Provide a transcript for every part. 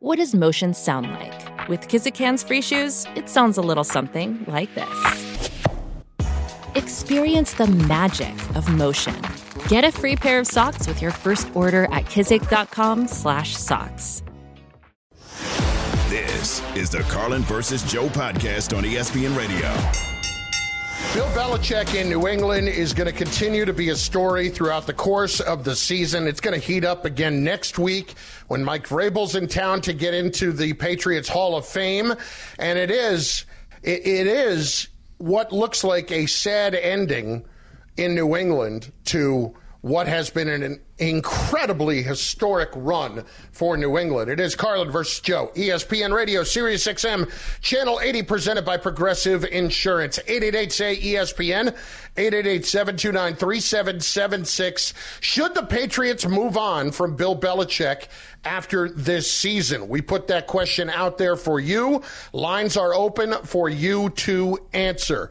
What does motion sound like? With Kizik hands-free shoes, it sounds a little something like this. Experience the magic of motion. Get a free pair of socks with your first order at kizik.com/socks. This is the Carlin versus Joe podcast on ESPN Radio. Bill Belichick in New England is going to continue to be a story throughout the course of the season. It's going to heat up again next week when Mike Vrabel's in town to get into the Patriots Hall of Fame. And it is, it, it is what looks like a sad ending in New England to what has been an incredibly historic run for New England. It is Carlin versus Joe, ESPN Radio, Sirius XM, Channel 80, presented by Progressive Insurance. 888 say ESPN, 888 729 3776. Should the Patriots move on from Bill Belichick after this season? We put that question out there for you. Lines are open for you to answer.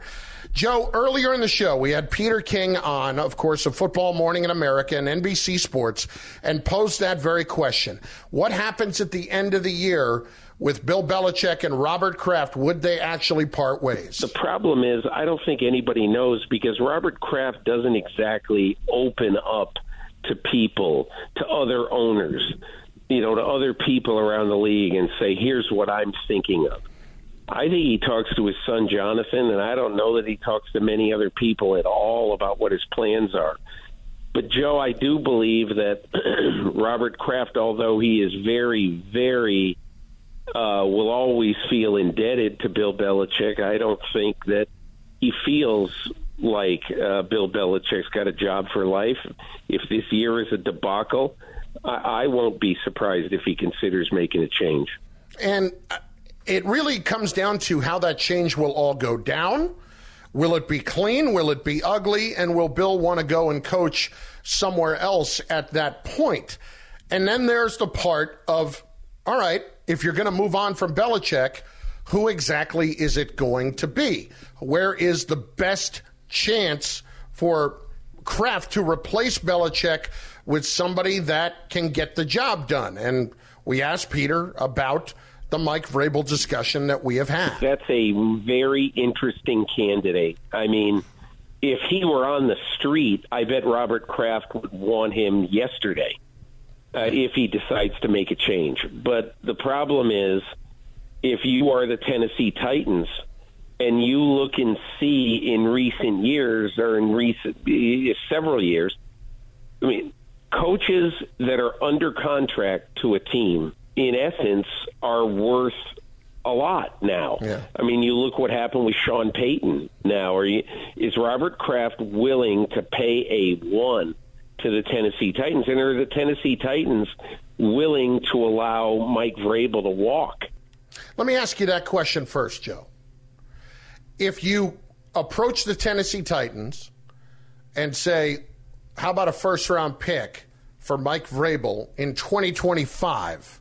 Joe, earlier in the show, we had Peter King on, of course, of Football Morning in America and NBC Sports, and posed that very question. What happens at the end of the year with Bill Belichick and Robert Kraft? Would they actually part ways? The problem is, I don't think anybody knows because Robert Kraft doesn't exactly open up to people, to other owners, you know, to other people around the league and say, here's what I'm thinking of. I think he talks to his son Jonathan, and I don't know that he talks to many other people at all about what his plans are. But Joe, I do believe that Robert Kraft, although he is very, very, uh, will always feel indebted to Bill Belichick. I don't think that he feels like uh, Bill Belichick's got a job for life. If this year is a debacle, I, I won't be surprised if he considers making a change. And it really comes down to how that change will all go down. Will it be clean? Will it be ugly? And will Bill want to go and coach somewhere else at that point? And then there's the part of, all right, if you're going to move on from Belichick, who exactly is it going to be? Where is the best chance for Kraft to replace Belichick with somebody that can get the job done? And we asked Peter about the Mike Vrabel discussion that we have had. That's a very interesting candidate. I mean, if he were on the street, I bet Robert Kraft would want him yesterday uh, if he decides to make a change. But the problem is, if you are the Tennessee Titans and you look and see in recent years or in recent uh, several years, I mean, coaches that are under contract to a team in essence, are worth a lot now. Yeah. I mean, you look what happened with Sean Payton now. Are you, is Robert Kraft willing to pay a one to the Tennessee Titans? And are the Tennessee Titans willing to allow Mike Vrabel to walk? Let me ask you that question first, Joe. If you approach the Tennessee Titans and say, how about a first round pick for Mike Vrabel in 2025?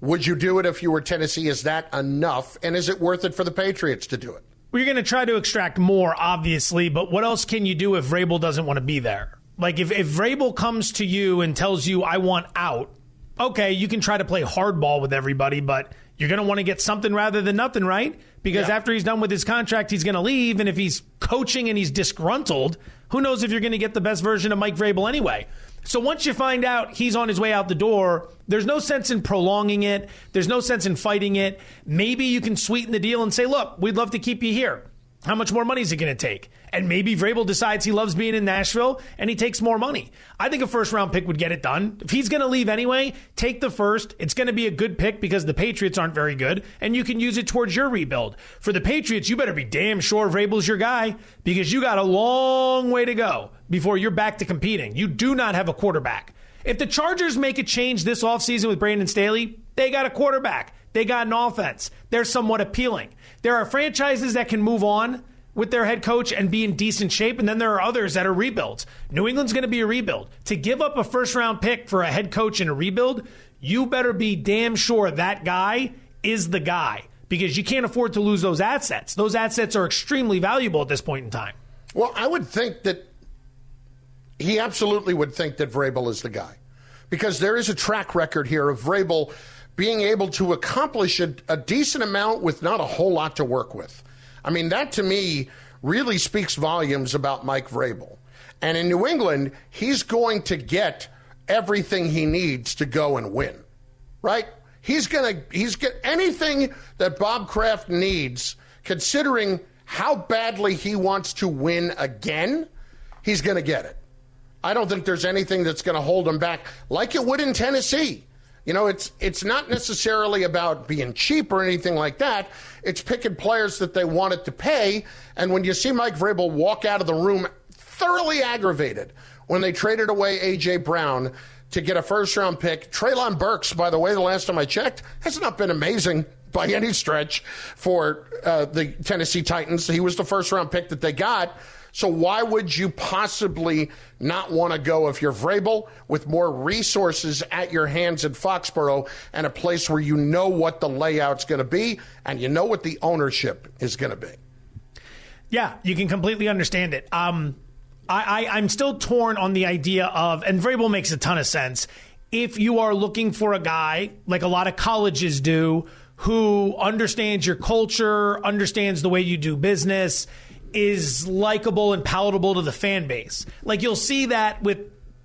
Would you do it if you were Tennessee? Is that enough? And is it worth it for the Patriots to do it? Well, you're going to try to extract more, obviously, but what else can you do if Vrabel doesn't want to be there? Like, if, if Vrabel comes to you and tells you, I want out, okay, you can try to play hardball with everybody, but you're going to want to get something rather than nothing, right? Because Yeah. after he's done with his contract, he's going to leave. And if he's coaching and he's disgruntled, who knows if you're going to get the best version of Mike Vrabel anyway? So once you find out he's on his way out the door, there's no sense in prolonging it. There's no sense in fighting it. Maybe you can sweeten the deal and say, look, we'd love to keep you here. How much more money is it going to take? And maybe Vrabel decides he loves being in Nashville and he takes more money. I think a first round pick would get it done. If he's going to leave anyway, take the first. It's going to be a good pick because the Patriots aren't very good and you can use it towards your rebuild. For the Patriots, you better be damn sure Vrabel's your guy because you got a long way to go before you're back to competing. You do not have a quarterback. If the Chargers make a change this offseason with Brandon Staley, they got a quarterback. They got an offense. They're somewhat appealing. There are franchises that can move on with their head coach and be in decent shape, and then there are others that are rebuilds. New England's going to be a rebuild. To give up a first round pick for a head coach in a rebuild, you better be damn sure that guy is the guy because you can't afford to lose those assets. Those assets are extremely valuable at this point in time. Well, I would think that he absolutely would think that Vrabel is the guy because there is a track record here of Vrabel being able to accomplish a, a decent amount with not a whole lot to work with. I mean, that to me really speaks volumes about Mike Vrabel. And in New England, he's going to get everything he needs to go and win, right? He's going to he's get anything that Bob Kraft needs, considering how badly he wants to win again. He's going to get it. I don't think there's anything that's going to hold him back, like it would in Tennessee. You know, it's it's not necessarily about being cheap or anything like that. It's picking players that they wanted to pay. And when you see Mike Vrabel walk out of the room thoroughly aggravated when they traded away AJ Brown to get a first round pick, Treylon Burks, by the way, the last time I checked, has not been amazing by any stretch for uh, the Tennessee Titans. He was the first round pick that they got. So why would you possibly not want to go if you're Vrabel with more resources at your hands in Foxborough and a place where you know what the layout's going to be and you know what the ownership is going to be? Yeah, you can completely understand it. Um, I, I, I'm still torn on the idea of, and Vrabel makes a ton of sense. If you are looking for a guy like a lot of colleges do, who understands your culture, understands the way you do business, is likable and palatable to the fan base. Like you'll see that with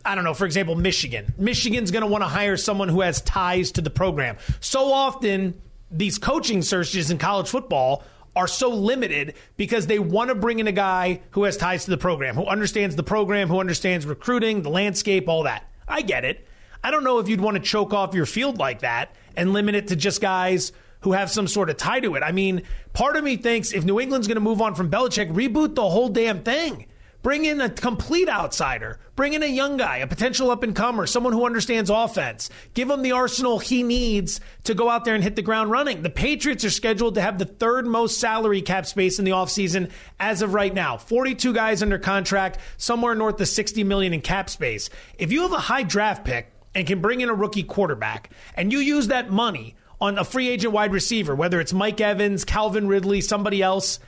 I don't know, for example, Michigan. Michigan's going to want to hire someone who has ties to the program. So often these coaching searches in college football are so limited because they want to bring in a guy who has ties to the program, who understands the program, who understands recruiting, the landscape, all that. I get it. I don't know if you'd want to choke off your field like that and limit it to just guys who have some sort of tie to it. I mean, part of me thinks if New England's going to move on from Belichick, reboot the whole damn thing. Bring in a complete outsider. Bring in a young guy, a potential up and comer, someone who understands offense. Give him the arsenal he needs to go out there and hit the ground running. The Patriots are scheduled to have the third most salary cap space in the offseason as of right now. 42 guys under contract, somewhere north of 60 million in cap space. If you have a high draft pick and can bring in a rookie quarterback and you use that money on a free agent wide receiver, whether it's Mike Evans, Calvin Ridley, somebody else,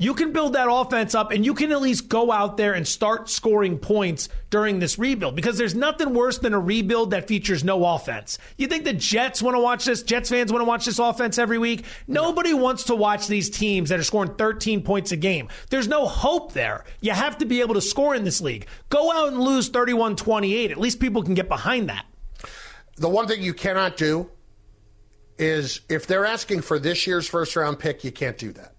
you can build that offense up and you can at least go out there and start scoring points during this rebuild because there's nothing worse than a rebuild that features no offense. You think the Jets want to watch this? Jets fans want to watch this offense every week? Nobody wants to watch these teams that are scoring 13 points a game. There's no hope there. You have to be able to score in this league. Go out and lose 31 28. At least people can get behind that. The one thing you cannot do is if they're asking for this year's first round pick, you can't do that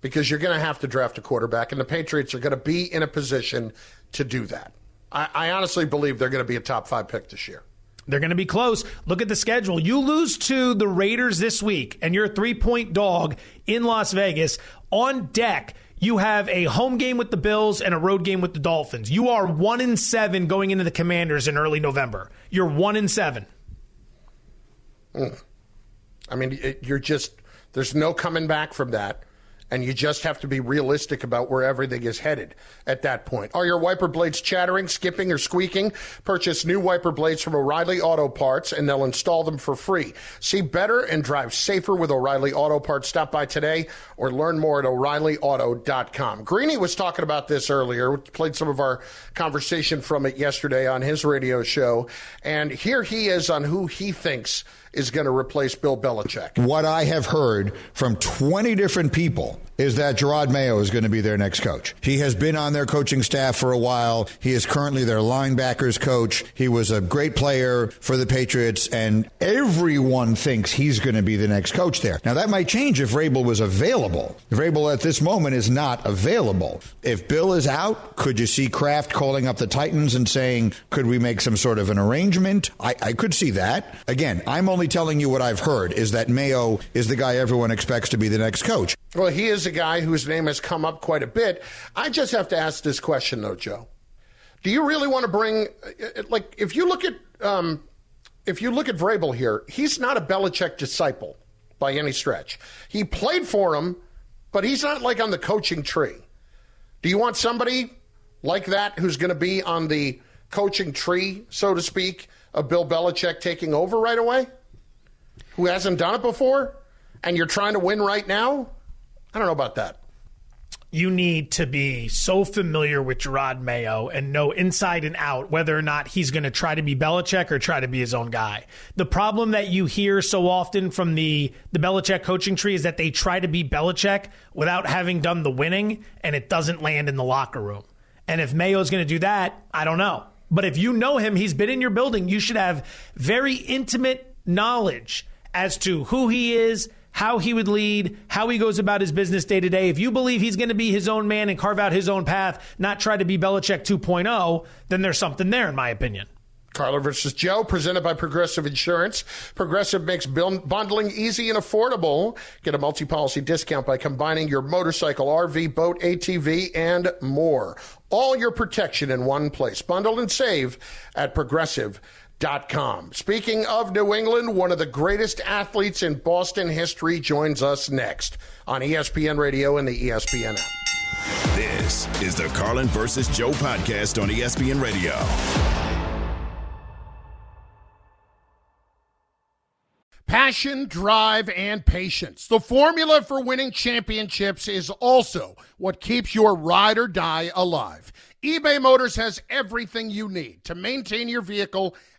because you're going to have to draft a quarterback, and the Patriots are going to be in a position to do that. I, I honestly believe they're going to be a top five pick this year. They're going to be close. Look at the schedule. You lose to the Raiders this week, and you're a three point dog in Las Vegas. On deck, you have a home game with the Bills and a road game with the Dolphins. You are one in seven going into the Commanders in early November. You're one in seven. Mm. I mean, it, you're just, there's no coming back from that. And you just have to be realistic about where everything is headed at that point. Are your wiper blades chattering, skipping, or squeaking? Purchase new wiper blades from O'Reilly Auto Parts and they'll install them for free. See better and drive safer with O'Reilly Auto Parts. Stop by today or learn more at O'ReillyAuto.com. Greeny was talking about this earlier. We played some of our conversation from it yesterday on his radio show. And here he is on who he thinks is going to replace Bill Belichick. What I have heard from 20 different people is that Jerod Mayo is going to be their next coach. He has been on their coaching staff for a while. He is currently their linebackers coach. He was a great player for the Patriots, and everyone thinks he's going to be the next coach there. Now, that might change if Vrabel was available. Vrabel at this moment is not available. If Bill is out, could you see Kraft calling up the Titans and saying, could we make some sort of an arrangement? I, I could see that. Again, I'm only telling you what I've heard is that Mayo is the guy everyone expects to be the next coach. Well, he is a guy whose name has come up quite a bit. I just have to ask this question, though, Joe. Do you really want to bring, like, if you look at, um, if you look at Vrabel here, he's not a Belichick disciple by any stretch. He played for him, but he's not like on the coaching tree. Do you want somebody like that who's going to be on the coaching tree, so to speak, of Bill Belichick taking over right away? Who hasn't done it before? And you're trying to win right now? I don't know about that. you need to be so familiar with Jerod Mayo and know inside and out whether or not he's going to try to be Belichick or try to be his own guy. The problem that you hear so often from the, the Belichick coaching tree is that they try to be Belichick without having done the winning, and it doesn't land in the locker room. And if Mayo's going to do that, I don't know. But if you know him, he's been in your building, you should have very intimate knowledge as to who he is, how he would lead, how he goes about his business day to day. If you believe he's going to be his own man and carve out his own path, not try to be Belichick 2.0, then there's something there, in my opinion. Carlin versus Joe, presented by Progressive Insurance. Progressive makes bundling easy and affordable. Get a multi policy discount by combining your motorcycle, RV, boat, ATV, and more. All your protection in one place. Bundle and save at Progressive. Com. Speaking of New England, one of the greatest athletes in Boston history joins us next on ESPN Radio and the ESPN app. This is the Carlin versus Joe podcast on ESPN Radio. Passion, drive, and patience. The formula for winning championships is also what keeps your ride or die alive. eBay Motors has everything you need to maintain your vehicle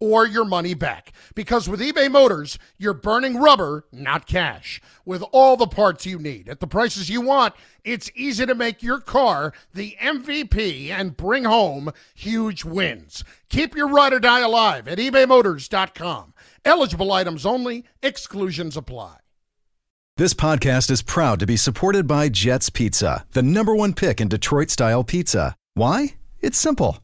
or your money back. Because with eBay Motors, you're burning rubber, not cash. With all the parts you need at the prices you want, it's easy to make your car the MVP and bring home huge wins. Keep your ride or die alive at ebaymotors.com. Eligible items only, exclusions apply. This podcast is proud to be supported by Jets Pizza, the number one pick in Detroit style pizza. Why? It's simple.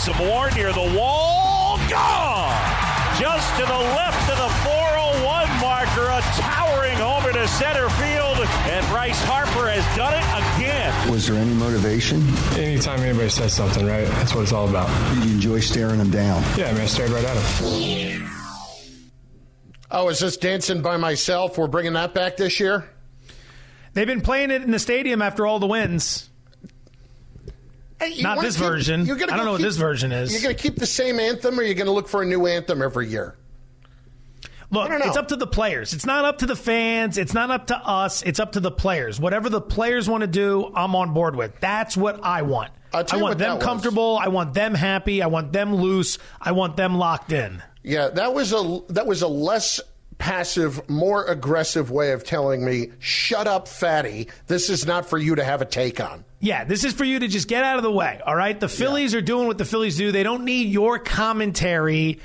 Some more near the wall. Gone! Just to the left of the 401 marker, a towering homer to center field, and Bryce Harper has done it again. Was there any motivation? Anytime anybody says something, right? That's what it's all about. Did you enjoy staring them down? Yeah, I mean, I stared right at him. Oh, is this dancing by myself? We're bringing that back this year? They've been playing it in the stadium after all the wins. Hey, Not this keep, version. I don't know keep, what this version is. You're going to keep the same anthem, or you're going to look for a new anthem every year? Look, it's up to the players. It's not up to the fans. It's not up to us. It's up to the players. Whatever the players want to do, I'm on board with. That's what I want. I want them comfortable. I want them happy. I want them loose. I want them locked in. Yeah, that was a that was a less passive, more aggressive way of telling me, "Shut up, fatty. This is not for you to have a take on." Yeah, this is for you to just get out of the way. All right. The Phillies yeah. are doing what the Phillies do. They don't need your commentary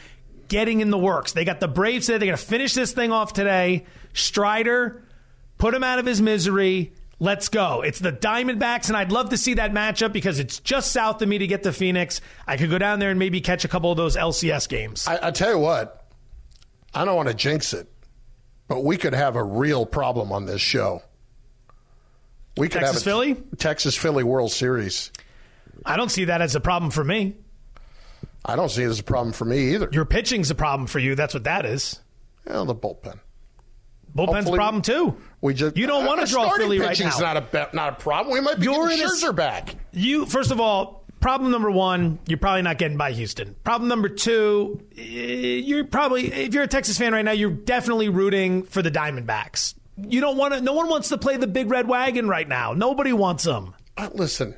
getting in the works. They got the Braves today. They're going to finish this thing off today. Strider, put him out of his misery. Let's go. It's the Diamondbacks, and I'd love to see that matchup because it's just south of me to get to Phoenix. I could go down there and maybe catch a couple of those LCS games. I, I tell you what, I don't want to jinx it, but we could have a real problem on this show. We could Texas have Philly Texas Philly World Series. I don't see that as a problem for me. I don't see it as a problem for me either. Your pitching's a problem for you. That's what that is. Well, the bullpen. Bullpen's Hopefully, a problem too. We just you don't want to uh, draw Philly right now. not a not a problem. We might be You're getting Scherzer a, back. You first of all, problem number one, you're probably not getting by Houston. Problem number two, eh, you're probably if you're a Texas fan right now, you're definitely rooting for the Diamondbacks you don't want to. No one wants to play the big red wagon right now. Nobody wants them. Uh, listen,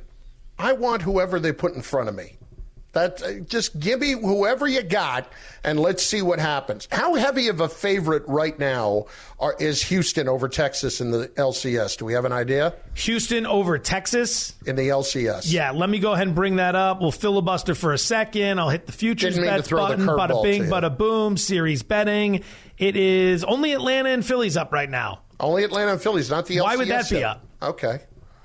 I want whoever they put in front of me. That uh, just give me whoever you got, and let's see what happens. How heavy of a favorite right now are, is Houston over Texas in the LCS? Do we have an idea? Houston over Texas in the LCS. Yeah, let me go ahead and bring that up. We'll filibuster for a second. I'll hit the futures Didn't mean to bets button. Bada bing, bada boom. Series betting. It is only Atlanta and Phillies up right now. Only Atlanta and Phillies, not the LCS. Why would that be yet. up? Okay.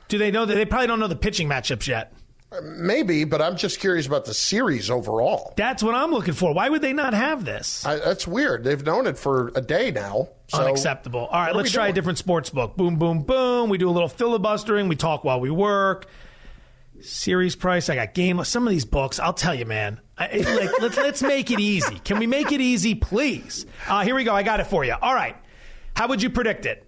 Do they know that they probably don't know the pitching matchups yet? Maybe, but I'm just curious about the series overall. That's what I'm looking for. Why would they not have this? I, that's weird. They've known it for a day now. So Unacceptable. All right, let's try a different sports book. Boom, boom, boom. We do a little filibustering. We talk while we work. Series price. I got game. Some of these books, I'll tell you, man. I, like, let's let's make it easy. Can we make it easy, please? Uh, here we go. I got it for you. All right. How would you predict it?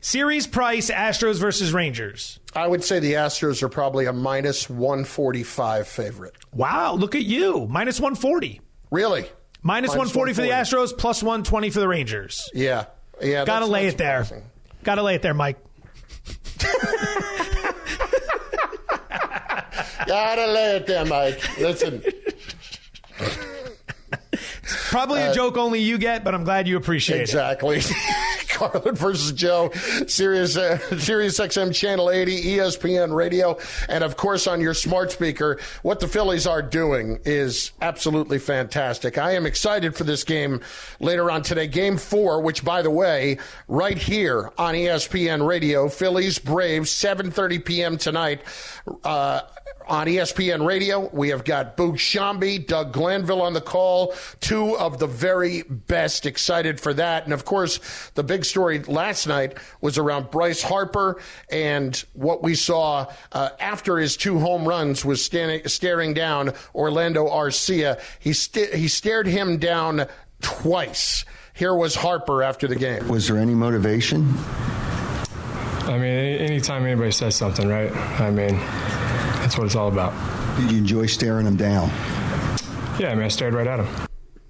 Series price: Astros versus Rangers. I would say the Astros are probably a minus 145 favorite. Wow, look at you. Minus 140. Really? Minus, Minus 140 for the Astros, plus 120 for the Rangers. Yeah. Yeah. Gotta lay not it there. surprising. Gotta lay it there, Mike. Gotta lay it there, Mike. Listen. Probably a uh, joke only you get, but I'm glad you appreciate it. Exactly. Carlin versus Joe, Sirius, uh, Sirius XM Channel 80, ESPN Radio, and of course on your smart speaker. What the Phillies are doing is absolutely fantastic. I am excited for this game later on today. Game four, which by the way, right here on ESPN Radio, Phillies Braves, 7:30 p.m. tonight. Uh, on ESPN Radio, we have got Boog Sciambi, Doug Glanville on the call, two of the very best. Excited for that. And of course, the big story last night was around Bryce Harper and what we saw uh, after his two home runs was standing, staring down Orlando Arcia. He, st- he stared him down twice. Here was Harper after the game. Was there any motivation? I mean, anytime anybody says something, right? I mean, that's what it's all about. Did you enjoy staring him down? Yeah, I mean, I stared right at him.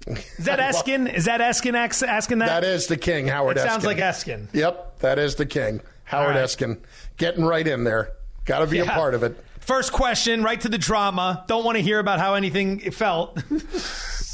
Is that Eskin? Is that Eskin asking that? That is the king, Howard It Eskin. sounds like Eskin. Yep, that is the king, Howard All right. Eskin. Getting right in there. Got to be a part of it. First question, right to the drama. Don't want to hear about how anything felt.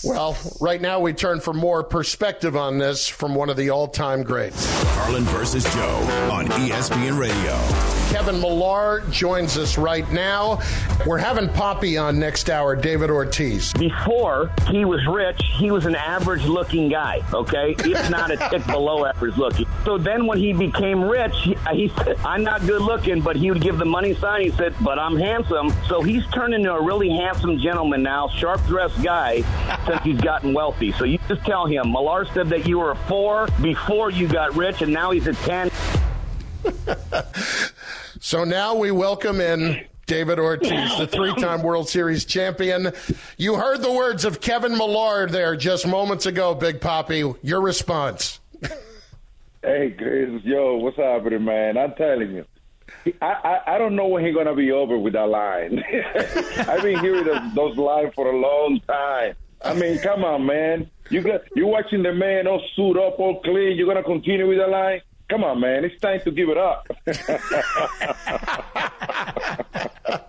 Well, right now we turn for more perspective on this from one of the all-time greats. Carlin versus Joe on ESPN Radio. Kevin Millar joins us right now. We're having Papi on next hour, David Ortiz. Before he was rich, he was an average looking guy, okay? If not a tick below average looking. So then when he became rich, he, uh, he said, I'm not good looking, but he would give the money sign. He said, but I'm handsome. So he's turned into a really handsome gentleman now, sharp dressed guy since he's gotten wealthy. So you just tell him, Millar said that you were a four before you got rich, and now he's a 10. So now we welcome in David Ortiz, the three-time World Series champion. You heard the words of Kevin Millar there just moments ago, Big Papi. Your response. Hey, yo, what's happening, man? I'm telling you. I, I, I don't know when he's going to be over with that line. I've been hearing those, those lines for a long time. I mean, come on, man. You got you watching the man all suit up, all clean. You're going to continue with that line? Come on, man. It's time to give it up.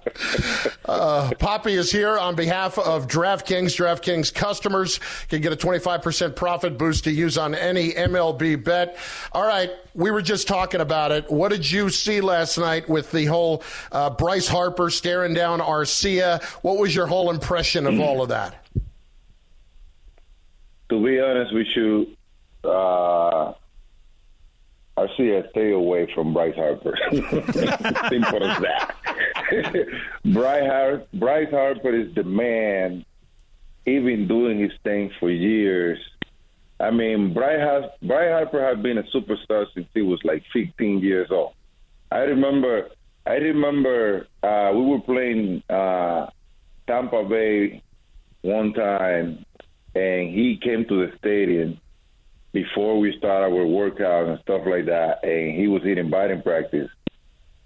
Uh, Papi is here on behalf of DraftKings. DraftKings customers can get a 25% profit boost to use on any MLB bet. All right, we were just talking about it. What did you see last night with the whole uh, Bryce Harper staring down Arcia? What was your whole impression of all of that? to be honest with you, uh, I see a stay away from Bryce Harper. Simple as that. Bryce, Har- Bryce Harper is the man. Been doing his thing for years. I mean, Bryce, Bryce Harper has been a superstar since he was like 15 years old. I remember, I remember uh, we were playing uh, Tampa Bay one time, and he came to the stadium before we started our workout and stuff like that, and he was eating batting practice.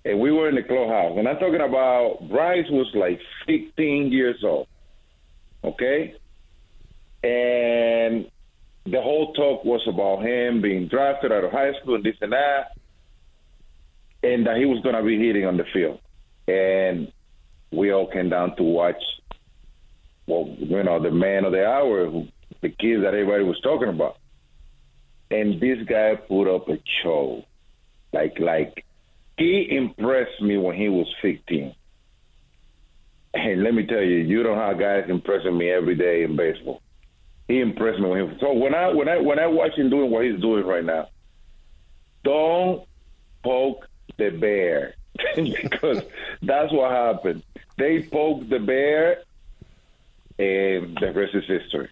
And we were in the clubhouse, and I'm talking about Bryce was like 15 years old, okay? And the whole talk was about him being drafted out of high school and this and that, and that he was going to be hitting on the field. And we all came down to watch well, you know, the man of the hour, the kid that everybody was talking about. And this guy put up a show. Like, like, he impressed me when he was 15. And let me tell you, you don't have guys impressing me every day in baseball. He impressed me when he. So when I when I when I watch him doing what he's doing right now, don't poke the bear because that's what happened. They poked the bear, and the rest is history.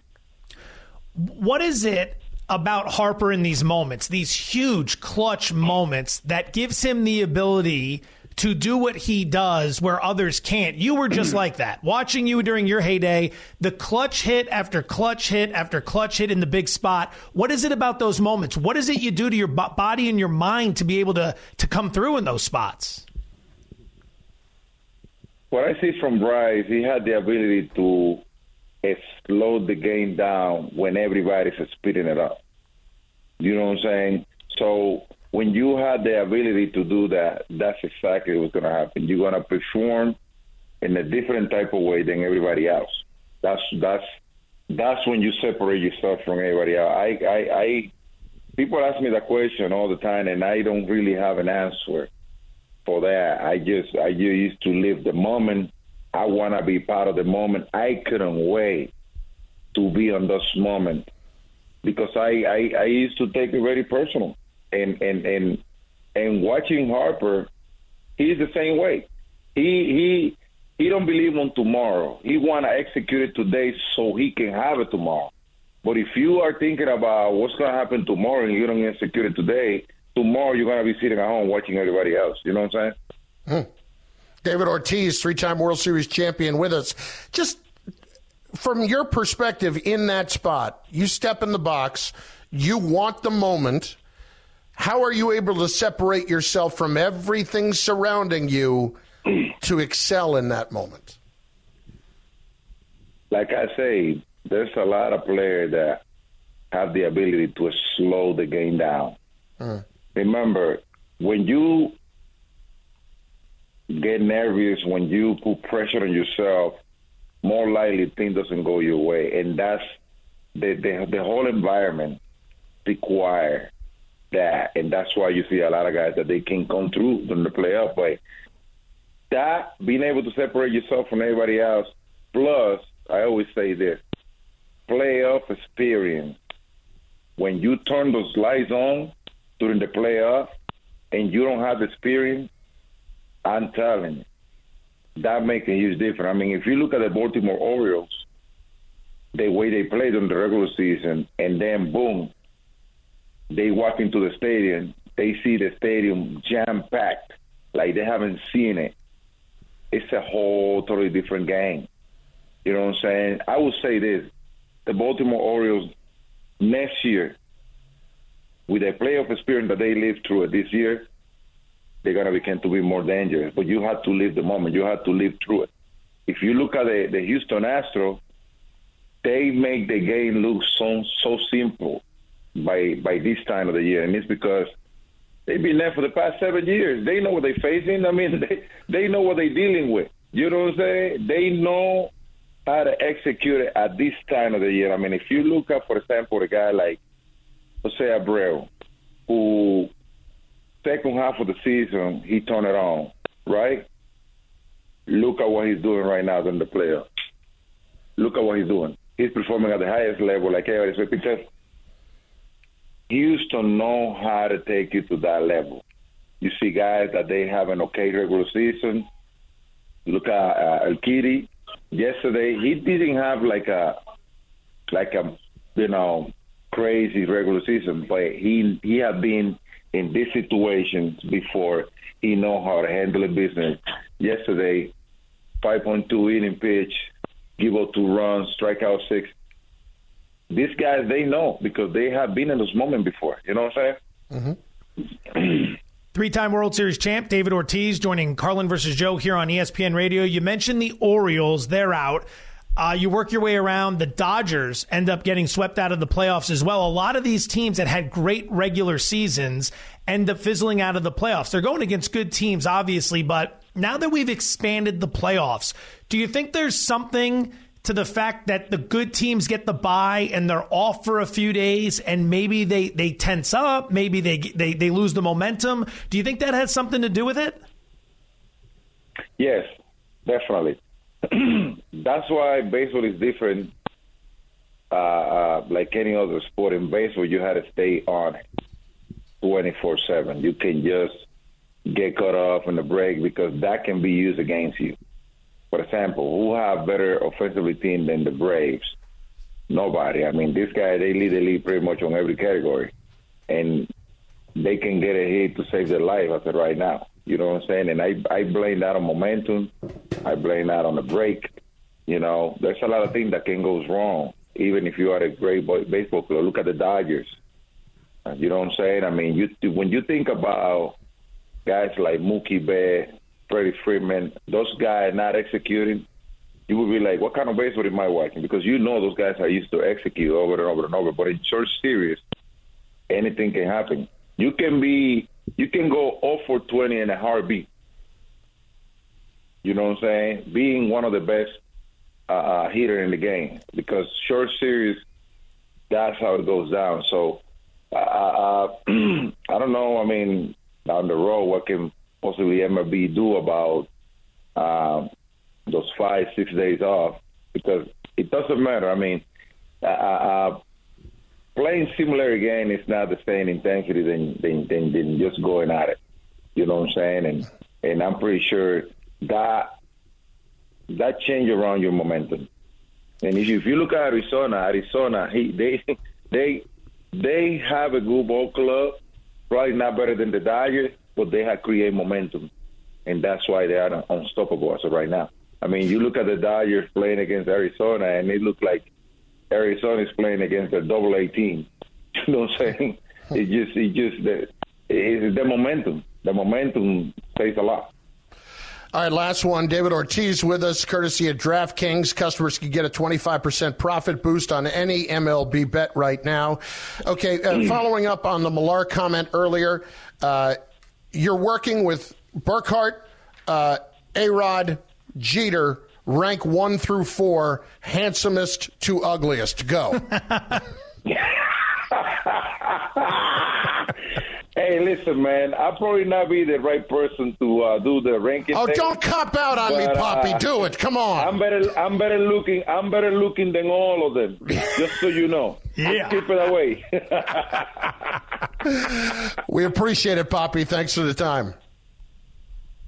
What is it about Harper in these moments, these huge clutch moments, that gives him the ability to do what he does where others can't. You were just like that. Watching you during your heyday, the clutch hit after clutch hit after clutch hit in the big spot. What is it about those moments? What is it you do to your body and your mind to be able to to come through in those spots? What I see from Bryce, he had the ability to slow the game down when everybody's speeding it up. You know what I'm saying? So when you have the ability to do that, that's exactly what's going to happen. You're going to perform in a different type of way than everybody else. That's that's that's when you separate yourself from everybody else. I I, I people ask me that question all the time, and I don't really have an answer for that. I just I just used to live the moment. I want to be part of the moment. I couldn't wait to be on this moment because I, I I used to take it very personal and and and and watching Harper, he's the same way. He he he don't believe on tomorrow. He want to execute it today so he can have it tomorrow. But if you are thinking about what's going to happen tomorrow and you don't execute it today, tomorrow you're going to be sitting at home watching everybody else. You know what I'm saying? Hmm. David Ortiz, three-time World Series champion, with us. Just from your perspective, in that spot, you step in the box, you want the moment how are you able to separate yourself from everything surrounding you to excel in that moment? Like I say, there's a lot of players that have the ability to slow the game down. Uh. Remember, when you get nervous, when you put pressure on yourself, more likely things doesn't go your way, and that's the the, the whole environment require that, and that's why you see a lot of guys that they can come through in the playoff. But that being able to separate yourself from everybody else, plus I always say this: playoff experience. When you turn those lights on during the playoff, and you don't have the experience, I'm telling you, that makes a huge difference. I mean, if you look at the Baltimore Orioles, the way they played in the regular season, and then boom, they walk into the stadium, they see the stadium jam packed, like they haven't seen it. It's a whole totally different game. You know what I'm saying? I will say this: the Baltimore Orioles next year, with the playoff experience that they lived through this year, they're gonna begin to be more dangerous. But you have to live the moment. You have to live through it. If you look at the, the Houston Astros, they make the game look so so simple by by this time of the year, and it's because they've been there for the past seven years. They know what they're facing. I mean, they they know what they're dealing with. You know what I'm saying? They know how to execute it at this time of the year. I mean, if you look at, for example, a guy like Jose Abreu, who second half of the season he turned it on, right? Look at what he's doing right now in the playoffs. Look at what he's doing. He's performing at the highest level, like everybody said, because Houston know how to take you to that level. You see guys that they have an okay regular season. Look at uh, Urquidy. Yesterday, he didn't have like a like a you know crazy regular season, but he he had been in these situations before. He know how to handle a business. Yesterday, 5.2 inning pitch, give up two runs, strike out six these guys they know because they have been in this moment before. You know what I'm saying? Mm-hmm. Three-time World Series champ David Ortiz joining Carlin versus Joe here on ESPN Radio. You mentioned the Orioles; they're out. Uh, you work your way around. The Dodgers end up getting swept out of the playoffs as well. A lot of these teams that had great regular seasons end up fizzling out of the playoffs. They're going against good teams, obviously, but now that we've expanded the playoffs, do you think there's something to the fact that the good teams get the bye and they're off for a few days and maybe they, they tense up, maybe they, they, they lose the momentum? Do you think that has something to do with it? Yes, definitely. That's why baseball is different, uh, uh, like any other sport. In baseball, you had to stay on 24 7. You can just get cut off in the break because that can be used against you. For example, who have better offensively team than the Braves? Nobody. I mean, this guy they lead the league pretty much on every category, and they can get a hit to save their life as of right now. You know what I'm saying? And I I blame that on momentum. I blame that on the break. You know, there's a lot of things that can go wrong, even if you are a great baseball player. Look at the Dodgers. Uh, you know what I'm saying? I mean, you when you think about guys like Mookie Betts, Freddie Freeman, those guys not executing, you would be like, what kind of baseball am I watching? Because you know those guys are used to execute over and over and over. But in short series, anything can happen. You can be, you can go 0 for 20 in a heartbeat. You know what I'm saying? Being one of the best uh, uh hitter in the game because short series, that's how it goes down. So uh, uh I don't know. I mean, down the road, what can possibly MLB do about uh, those five, six days off? Because it doesn't matter. I mean, uh, uh, playing similar again is not the same intensity than, than, than, than just going at it. You know what I'm saying? And and I'm pretty sure that that change around your momentum. And if you, if you look at Arizona, Arizona, he, they they they have a good ball club, probably not better than the Dodgers, but they have created momentum, and that's why they are unstoppable as of right now. I mean, you look at the Dodgers playing against Arizona, and it looked like Arizona is playing against a double A team. You know what I'm saying? It just, it just, the, it's the momentum. The momentum says a lot. All right, last one. David Ortiz with us, courtesy of DraftKings. Customers can get a 25% profit boost on any MLB bet right now. Okay, uh, following up on the Millar comment earlier, uh, you're working with Burkhardt, uh, A-Rod, Jeter, rank one through four, handsomest to ugliest. Go. Hey, listen, man. I'll probably not be the right person to uh, do the ranking. Oh, thing, don't cop out on but, me, Papi. Uh, do it. Come on. I'm better. I'm better looking. I'm better looking than all of them. just so you know. Yeah. Keep it away. we appreciate it, Papi. Thanks for the time.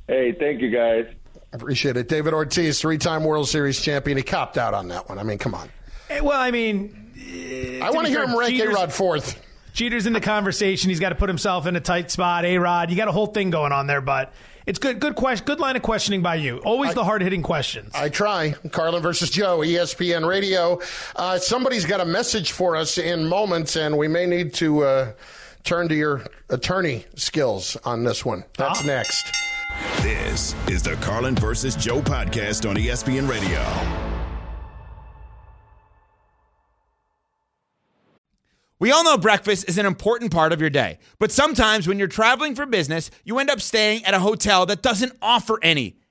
Hey, thank you, guys. I appreciate it. David Ortiz, three-time World Series champion. He copped out on that one. I mean, come on. Eh, Well, I mean, I want to hear him rank Jeter's- A-Rod fourth. Jeter's in the conversation. He's got to put himself in a tight spot. A Rod, you got a whole thing going on there, but it's good. Good question. Good line of questioning by you. Always the hard hitting questions. I try. Carlin versus Joe, ESPN Radio. Uh, somebody's got a message for us in moments, and we may need to uh, turn to your attorney skills on this one. That's next. This is the Carlin versus Joe podcast on ESPN Radio. We all know breakfast is an important part of your day, but sometimes when you're traveling for business, you end up staying at a hotel that doesn't offer any.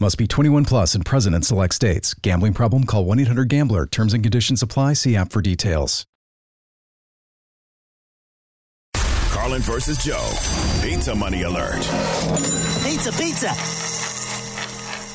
Must be 21 plus and present in select states. Gambling problem? Call 1 800 Gambler. Terms and conditions apply. See app for details. Carlin versus Joe. Pizza money alert. Pizza, pizza.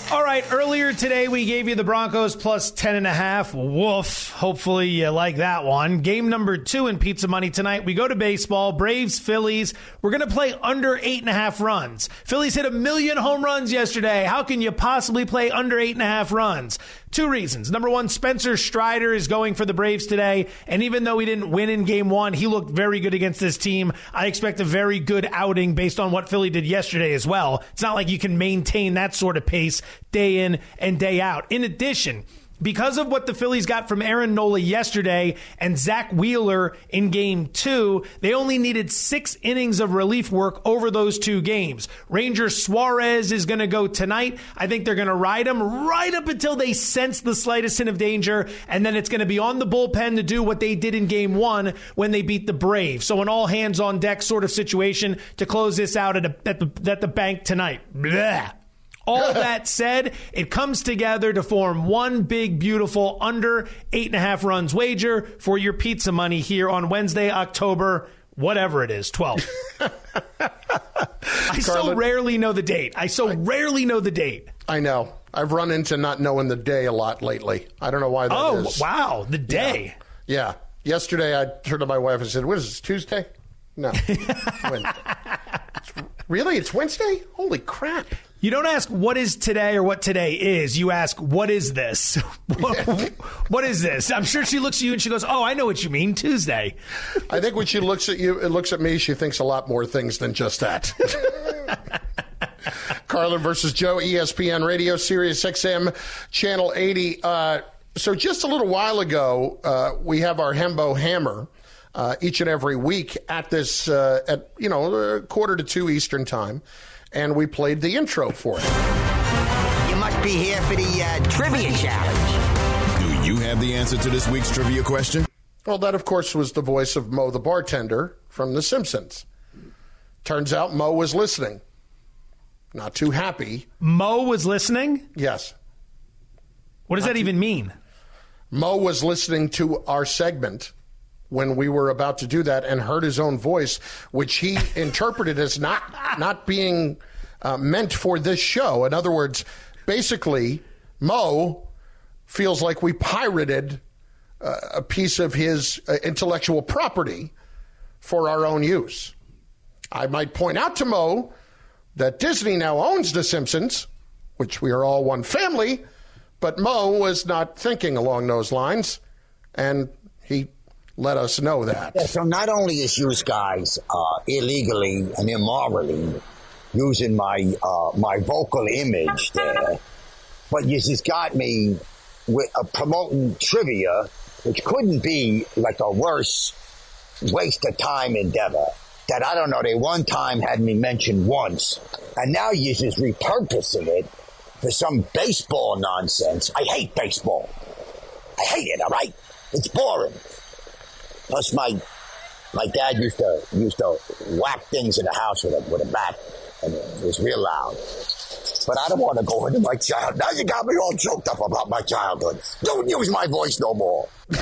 All right, earlier today we gave you the Broncos plus 10 and a half. Woof. Hopefully you like that one. Game number two in Pizza Money tonight. We go to baseball. Braves, Phillies. We're going to play under eight and a half runs. Phillies hit a million home runs yesterday. How can you possibly play under eight and a half runs? Two reasons. Number one, Spencer Strider is going for the Braves today. And even though he didn't win in game one, he looked very good against this team. I expect a very good outing based on what Philly did yesterday as well. It's not like you can maintain that sort of pace day in and day out. In addition, because of what the Phillies got from Aaron Nola yesterday and Zack Wheeler in game two, they only needed six innings of relief work over those two games. Ranger Suarez is going to go tonight. I think they're going to ride him right up until they sense the slightest hint of danger. And then it's going to be on the bullpen to do what they did in game one when they beat the Braves. So an all hands on deck sort of situation to close this out at, a, at, the, at the bank tonight. Blah. All that said, it comes together to form one big, beautiful under eight and a half runs wager for your pizza money here on Wednesday, October, whatever it is, 12th. I so rarely know the date. I so rarely know the date. I know. I've run into not knowing the day a lot lately. I don't know why that oh, is. Oh, wow. The day. Yeah. Yesterday, I turned to my wife and said, "What is this? Tuesday? No. It's- really? It's Wednesday? Holy crap!" You don't ask what is today or what today is. You ask what is this? what, what is this? I'm sure she looks at you and she goes, "Oh, I know what you mean, Tuesday." I think when she looks at you, it looks at me. She thinks a lot more things than just that. Carlin versus Joe, ESPN Radio, Sirius XM, Channel 80. Uh, so just a little while ago, uh, we have our Hembo Hammer uh, each and every week at this, uh, at you know, quarter to two Eastern time, and we played the intro for it. You must be here for the uh, trivia challenge. Do you have the answer to this week's trivia question? Well, that, of course, was the voice of Moe the bartender from The Simpsons. Turns out Moe was listening. Not too happy. Moe was listening? Yes. What does that even mean? Moe was listening to our segment when we were about to do that and heard his own voice, which he interpreted as not not being uh, meant for this show. In other words, basically, Moe feels like we pirated uh, a piece of his uh, intellectual property for our own use. I might point out to Moe that Disney now owns The Simpsons, which we are all one family, but Moe was not thinking along those lines, and he let us know that. Yeah, so not only is you guys uh, illegally and immorally using my uh, my vocal image there, but you just got me with uh, promoting trivia, which couldn't be like a worse waste of time endeavor. That I don't know. They one time had me mentioned once, and now you just repurposing it for some baseball nonsense. I hate baseball. I hate it. All right, it's boring. Plus, my my dad used to used to whack things in the house with a with a bat, and it was real loud. But I don't want to go into my child. Now you got me all choked up about my childhood. Don't use my voice no more.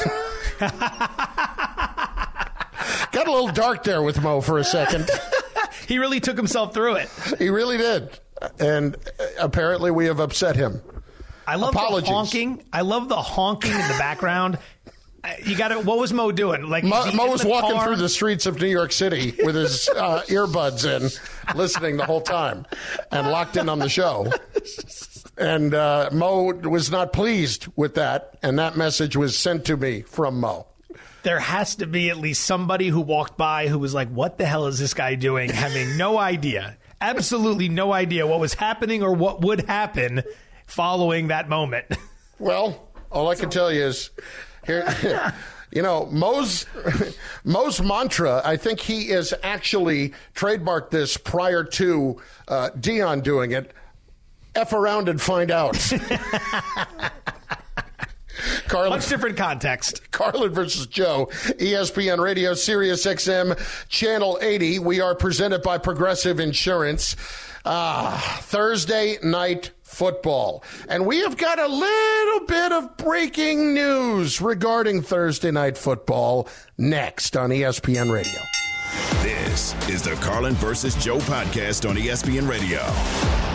Got a little dark there with Moe for a second. he really took himself through it. He really did. And uh, apparently we have upset him. I love Apologies. the honking. I love the honking in the background. You got to. What was Moe doing? Like Moe, Moe was walking car? through the streets of New York City with his uh, earbuds in, listening the whole time, and locked in on the show. And uh, Moe was not pleased with that, and that message was sent to me from Moe. There has to be at least somebody who walked by who was like, "What the hell is this guy doing?" Having no idea, absolutely no idea what was happening or what would happen following that moment. Well, all I can tell you is here. You know, Moe's Moe's mantra. I think he is actually trademarked this prior to uh, Dion doing it. F around and find out. Carlin, Much different context. Carlin versus Joe, ESPN Radio, Sirius XM, Channel 80. We are presented by Progressive Insurance. Ah, Thursday night football. And we have got a little bit of breaking news regarding Thursday night football next on ESPN Radio. This is the Carlin versus Joe podcast on ESPN Radio.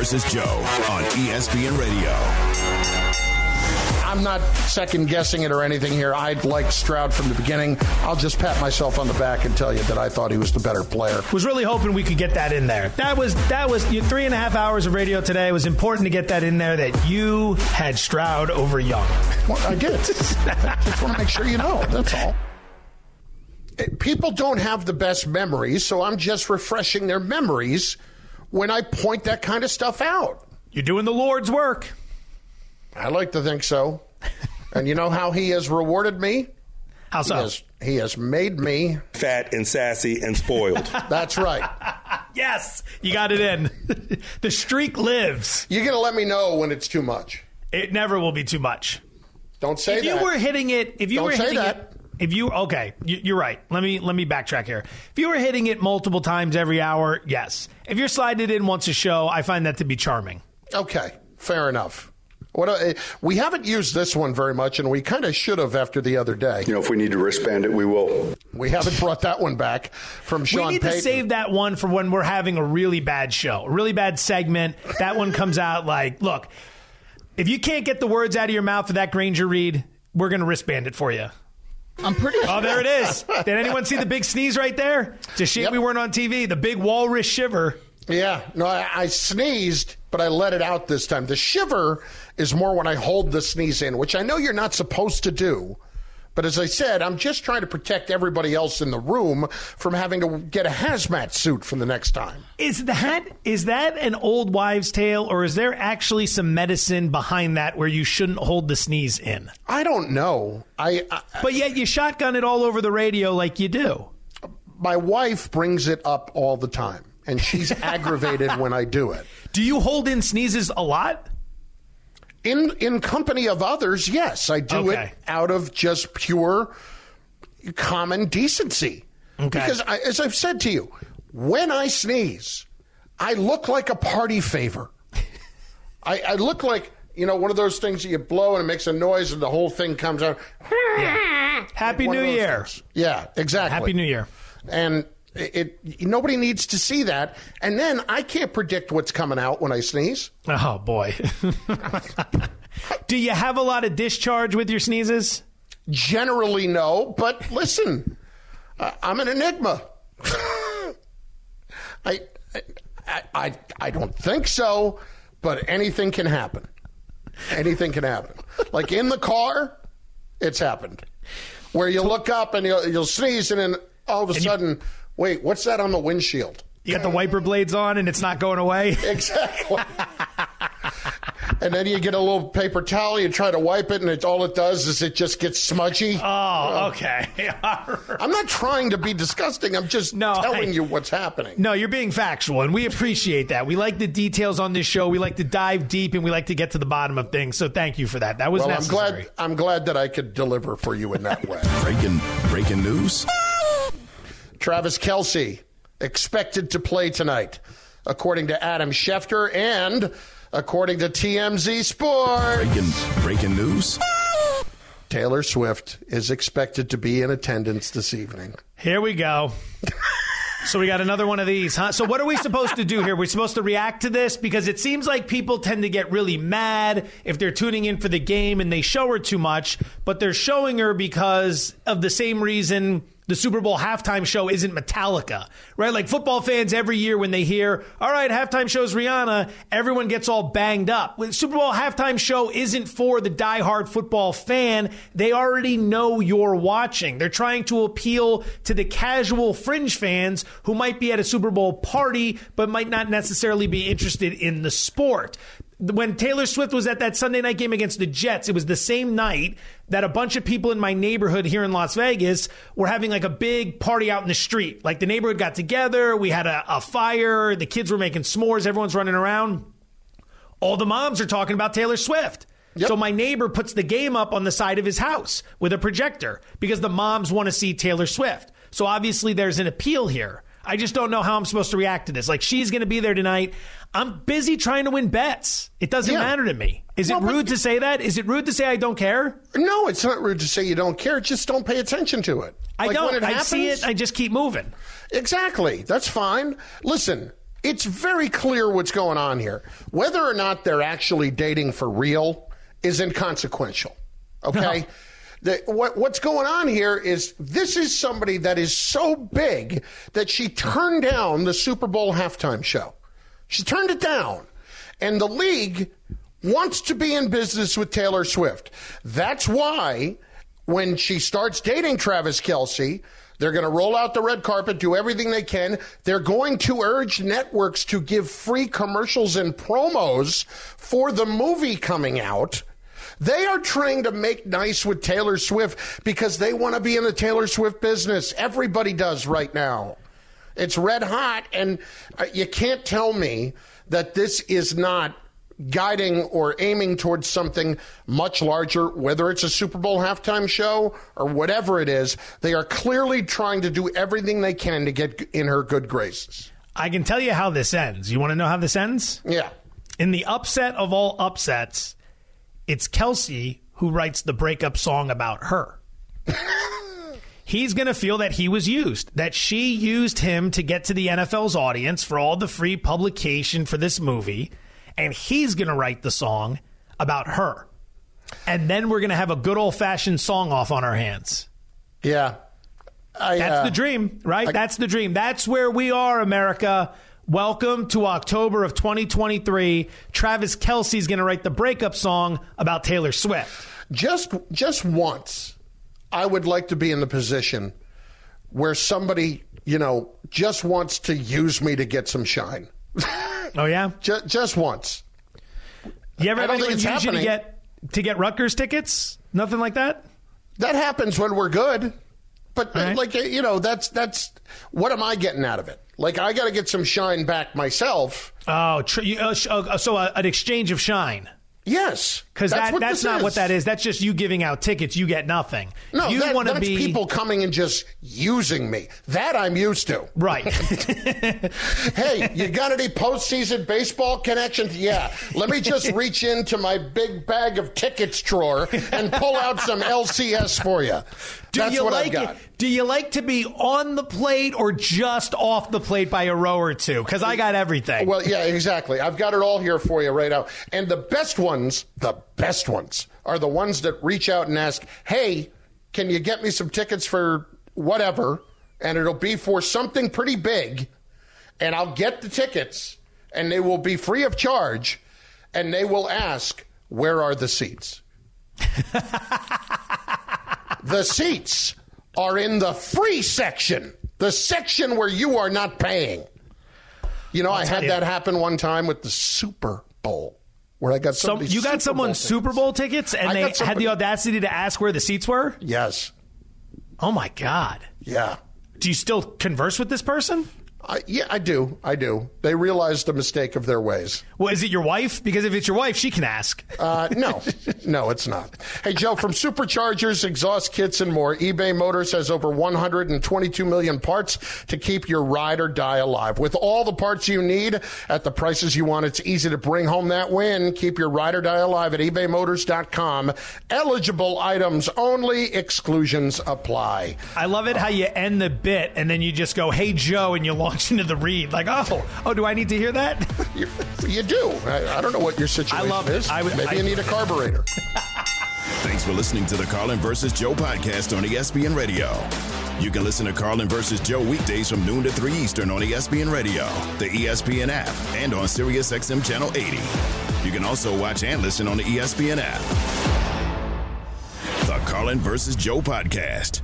versus Joe on ESPN Radio. I'm not second guessing it or anything here. I like Stroud from the beginning. I'll just pat myself on the back and tell you that I thought he was the better player. Was really hoping we could get that in there. That was that was your three and a half hours of radio today. It was important to get that in there that you had Stroud over Young. Well, I did. I just want to make sure you know. That's all. People don't have the best memories, so I'm just refreshing their memories when I point that kind of stuff out. You're doing the Lord's work. I like to think so. and you know how he has rewarded me? How so? He has, he has made me fat and sassy and spoiled. That's right. Yes, you got it in. the streak lives. You're going to let me know when it's too much. It never will be too much. Don't say if that. If you were hitting it, if you Don't were say hitting that. it, if you okay, you- you're right. Let me let me backtrack here. If you were hitting it multiple times every hour, yes. If you're sliding it in once a show, I find that to be charming. Okay, fair enough. What uh, we haven't used this one very much, and we kind of should have after the other day. You know, if we need to wristband it, we will. We haven't brought that one back from Sean we need Payton. to save that one for when we're having a really bad show, a really bad segment. That one comes out like, look, if you can't get the words out of your mouth for that Grainger read, we're going to wristband it for you. I'm pretty. Oh, there it is. Did anyone see the big sneeze right there? It's a shame we weren't on TV. The big walrus shiver. Yeah, no, I, I sneezed, but I let it out this time. The shiver is more when I hold the sneeze in, which I know you're not supposed to do. But as I said, I'm just trying to protect everybody else in the room from having to get a hazmat suit for the next time. Is that is that an old wives' tale, or is there actually some medicine behind that where you shouldn't hold the sneeze in? I don't know. I, I but yet you shotgun it all over the radio like you do. My wife brings it up all the time, and she's aggravated when I do it. Do you hold in sneezes a lot? In in company of others, yes, I do Okay. it out of just pure common decency. Okay. Because I, as I've said to you, when I sneeze, I look like a party favor. I, I look like you know one of those things that you blow and it makes a noise and the whole thing comes out. Happy One of New Year. things. Yeah, exactly. Happy New Year. And it, it nobody needs to see that. And then I can't predict what's coming out when I sneeze. Oh boy. Do you have a lot of discharge with your sneezes? Generally, no. But listen, uh, I'm an enigma. I, I, I, I don't think so, but anything can happen. Anything can happen. Like in the car, it's happened. Where you look up and you'll, you'll sneeze, and then all of a sudden, wait, what's that on the windshield? You got the wiper blades on and it's not going away. Exactly. and then you get a little paper towel, you try to wipe it, and it, all it does is it just gets smudgy. Oh, uh, okay. I'm not trying to be disgusting. I'm just telling you what's happening. No, you're being factual, and we appreciate that. We like the details on this show. We like to dive deep, and we like to get to the bottom of things. So thank you for that. That was well, I'm glad. I'm glad that I could deliver for you in that way. Breaking breaking news. Travis Kelce expected to play tonight, according to Adam Schefter and according to TMZ Sports. Breaking breaking news. Taylor Swift is expected to be in attendance this evening. Here we go. So we got another one of these, huh? So what are we supposed to do here? We're supposed to react to this because it seems like people tend to get really mad if they're tuning in for the game and they show her too much, but they're showing her because of the same reason the Super Bowl halftime show isn't Metallica, right? Like football fans every year when they hear, all right, halftime show's Rihanna, everyone gets all banged up. The Super Bowl halftime show isn't for the diehard football fan. They already know you're watching. They're trying to appeal to the casual fringe fans who might be at a Super Bowl party, but might not necessarily be interested in the sport when Taylor Swift was at that Sunday night game against the Jets, it was the same night that a bunch of people in my neighborhood here in Las Vegas were having like a big party out in the street. Like the neighborhood got together, we had a, a fire, the kids were making s'mores, everyone's running around. All the moms are talking about Taylor Swift. Yep. So my neighbor puts the game up on the side of his house with a projector because the moms want to see Taylor Swift. So obviously there's an appeal here. I just don't know how I'm supposed to react to this. Like she's going to be there tonight. I'm busy trying to win bets. It doesn't yeah. matter to me. Is well, it rude to say that? Is it rude to say I don't care? No, it's not rude to say you don't care. Just don't pay attention to it. I like don't. It I see it. I just keep moving. Exactly. That's fine. Listen, it's very clear what's going on here. Whether or not they're actually dating for real is inconsequential. Okay. The, what, what's going on here is this is somebody that is so big that she turned down the Super Bowl halftime show. She turned it down. And the league wants to be in business with Taylor Swift. That's why when she starts dating Travis Kelce, they're going to roll out the red carpet, do everything they can. They're going to urge networks to give free commercials and promos for the movie coming out. They are trying to make nice with Taylor Swift because they want to be in the Taylor Swift business. Everybody does right now. It's red hot, and uh, you can't tell me that this is not guiding or aiming towards something much larger, whether it's a Super Bowl halftime show or whatever it is. They are clearly trying to do everything they can to get in her good graces. I can tell you how this ends. You want to know how this ends? Yeah. In the upset of all upsets, it's Kelce who writes the breakup song about her. He's going to feel that he was used, that she used him to get to the NFL's audience for all the free publication for this movie, and he's going to write the song about her. And then we're going to have a good old fashioned song off on our hands. Yeah. I, That's uh, the dream, right? I, That's the dream. That's where we are, America. Welcome to October of 2023. Travis Kelce's going to write the breakup song about Taylor Swift. Just just once, I would like to be in the position where somebody, you know, just wants to use me to get some shine. oh yeah, just, just once. You ever have anyone use happening. you to get to get Rutgers tickets? Nothing like that. That happens when we're good, but right. like you know, that's that's what am I getting out of it? Like I got to get some shine back myself. Oh, tr- uh, uh, so uh, an exchange of shine. Yes, because that, that's not is. what that is. That's just you giving out tickets. You get nothing. No, you that, want to be people coming and just using me. That I'm used to. Right. hey, you got any postseason baseball connections? Yeah. Let me just reach into my big bag of tickets drawer and pull out some LCS for you. Do That's you what like I've got. It? Do you like to be on the plate or just off the plate by a row or two? Because I got everything. Well, yeah, exactly. I've got it all here for you right now. And the best ones, the best ones, are the ones that reach out and ask, hey, can you get me some tickets for whatever? And it'll be for something pretty big. And I'll get the tickets, and they will be free of charge. And they will ask, where are the seats? the seats are in the free section, the section where you are not paying. You know, I'll i had you. that happen one time with the Super Bowl. Where I got some, you got someone Super Bowl tickets, and I they had the audacity to ask where the seats were. Yes. Oh my god. Yeah. Do you still converse with this person? I, yeah, I do. I do. They realize the mistake of their ways. Well, is it your wife? Because if it's your wife, she can ask. Uh, no, no, it's not. Hey, Joe, from superchargers, exhaust kits, and more, eBay Motors has over 122 million parts to keep your ride or die alive. With all the parts you need at the prices you want, it's easy to bring home that win. Keep your ride or die alive at ebaymotors.com. Eligible items only, exclusions apply. I love it how you end the bit and then you just go, hey, Joe, and you launch into the read. Like, oh, oh, do I need to hear that? you, you do. I, I, don't know what your situation I love is. It. I, Maybe I, you need a carburetor. Thanks for listening to the Carlin versus Joe podcast on ESPN Radio. You can listen to Carlin versus Joe weekdays from noon to 3 Eastern on ESPN Radio, the ESPN app, and on SiriusXM Channel 80. You can also watch and listen on the ESPN app. The Carlin versus Joe podcast.